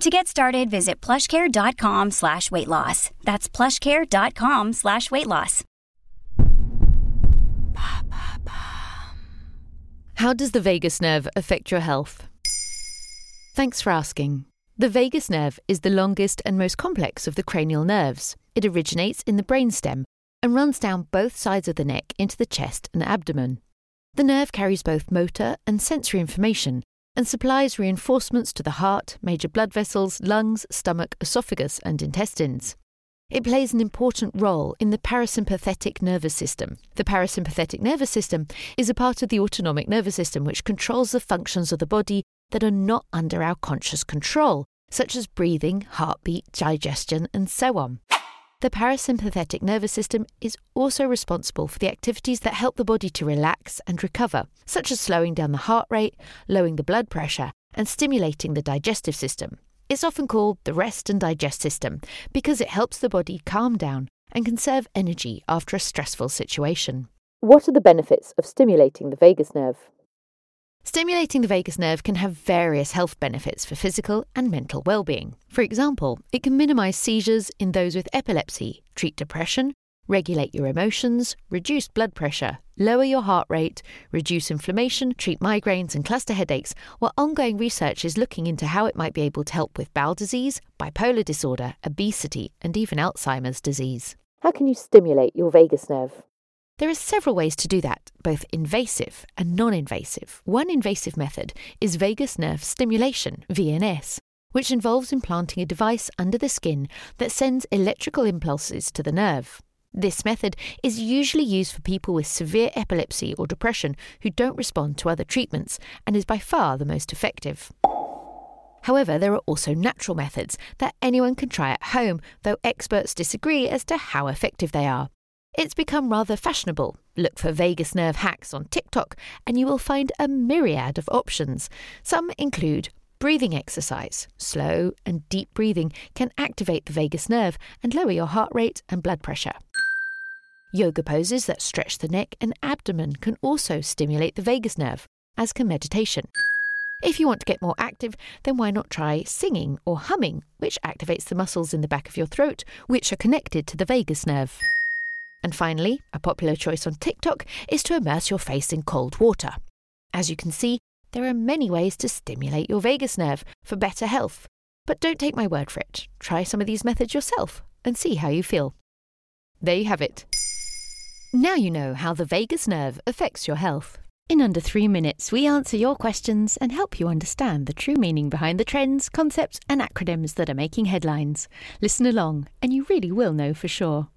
To get started, visit plushcare.com slash weight loss. That's plushcare.com slash weight loss. How does the vagus nerve affect your health? Thanks for asking. The vagus nerve is the longest and most complex of the cranial nerves. It originates in the brainstem and runs down both sides of the neck into the chest and abdomen. The nerve carries both motor and sensory information and supplies reinforcements to the heart, major blood vessels, lungs, stomach, esophagus, and intestines. It plays an important role in the parasympathetic nervous system. The parasympathetic nervous system is a part of the autonomic nervous system which controls the functions of the body that are not under our conscious control, such as breathing, heartbeat, digestion, and so on. The parasympathetic nervous system is also responsible for the activities that help the body to relax and recover, such as slowing down the heart rate, lowering the blood pressure, and stimulating the digestive system. It's often called the rest and digest system because it helps the body calm down and conserve energy after a stressful situation. What are the benefits of stimulating the vagus nerve? Stimulating the vagus nerve can have various health benefits for physical and mental well-being. For example, it can minimize seizures in those with epilepsy, treat depression, regulate your emotions, reduce blood pressure, lower your heart rate, reduce inflammation, treat migraines and cluster headaches, while ongoing research is looking into how it might be able to help with bowel disease, bipolar disorder, obesity, and even Alzheimer's disease. How can you stimulate your vagus nerve? There are several ways to do that, both invasive and non invasive. One invasive method is vagus nerve stimulation, VNS, which involves implanting a device under the skin that sends electrical impulses to the nerve. This method is usually used for people with severe epilepsy or depression who don't respond to other treatments and is by far the most effective. However, there are also natural methods that anyone can try at home, though experts disagree as to how effective they are. It's become rather fashionable. Look for vagus nerve hacks on TikTok, and you will find a myriad of options. Some include breathing exercise. Slow and deep breathing can activate the vagus nerve and lower your heart rate and blood pressure. Yoga poses that stretch the neck and abdomen can also stimulate the vagus nerve, as can meditation. If you want to get more active, then why not try singing or humming, which activates the muscles in the back of your throat, which are connected to the vagus nerve. And finally, a popular choice on TikTok is to immerse your face in cold water. As you can see, there are many ways to stimulate your vagus nerve for better health. But don't take my word for it. Try some of these methods yourself and see how you feel. There you have it. Now you know how the vagus nerve affects your health. In under three minutes, we answer your questions and help you understand the true meaning behind the trends, concepts, and acronyms that are making headlines. Listen along, and you really will know for sure.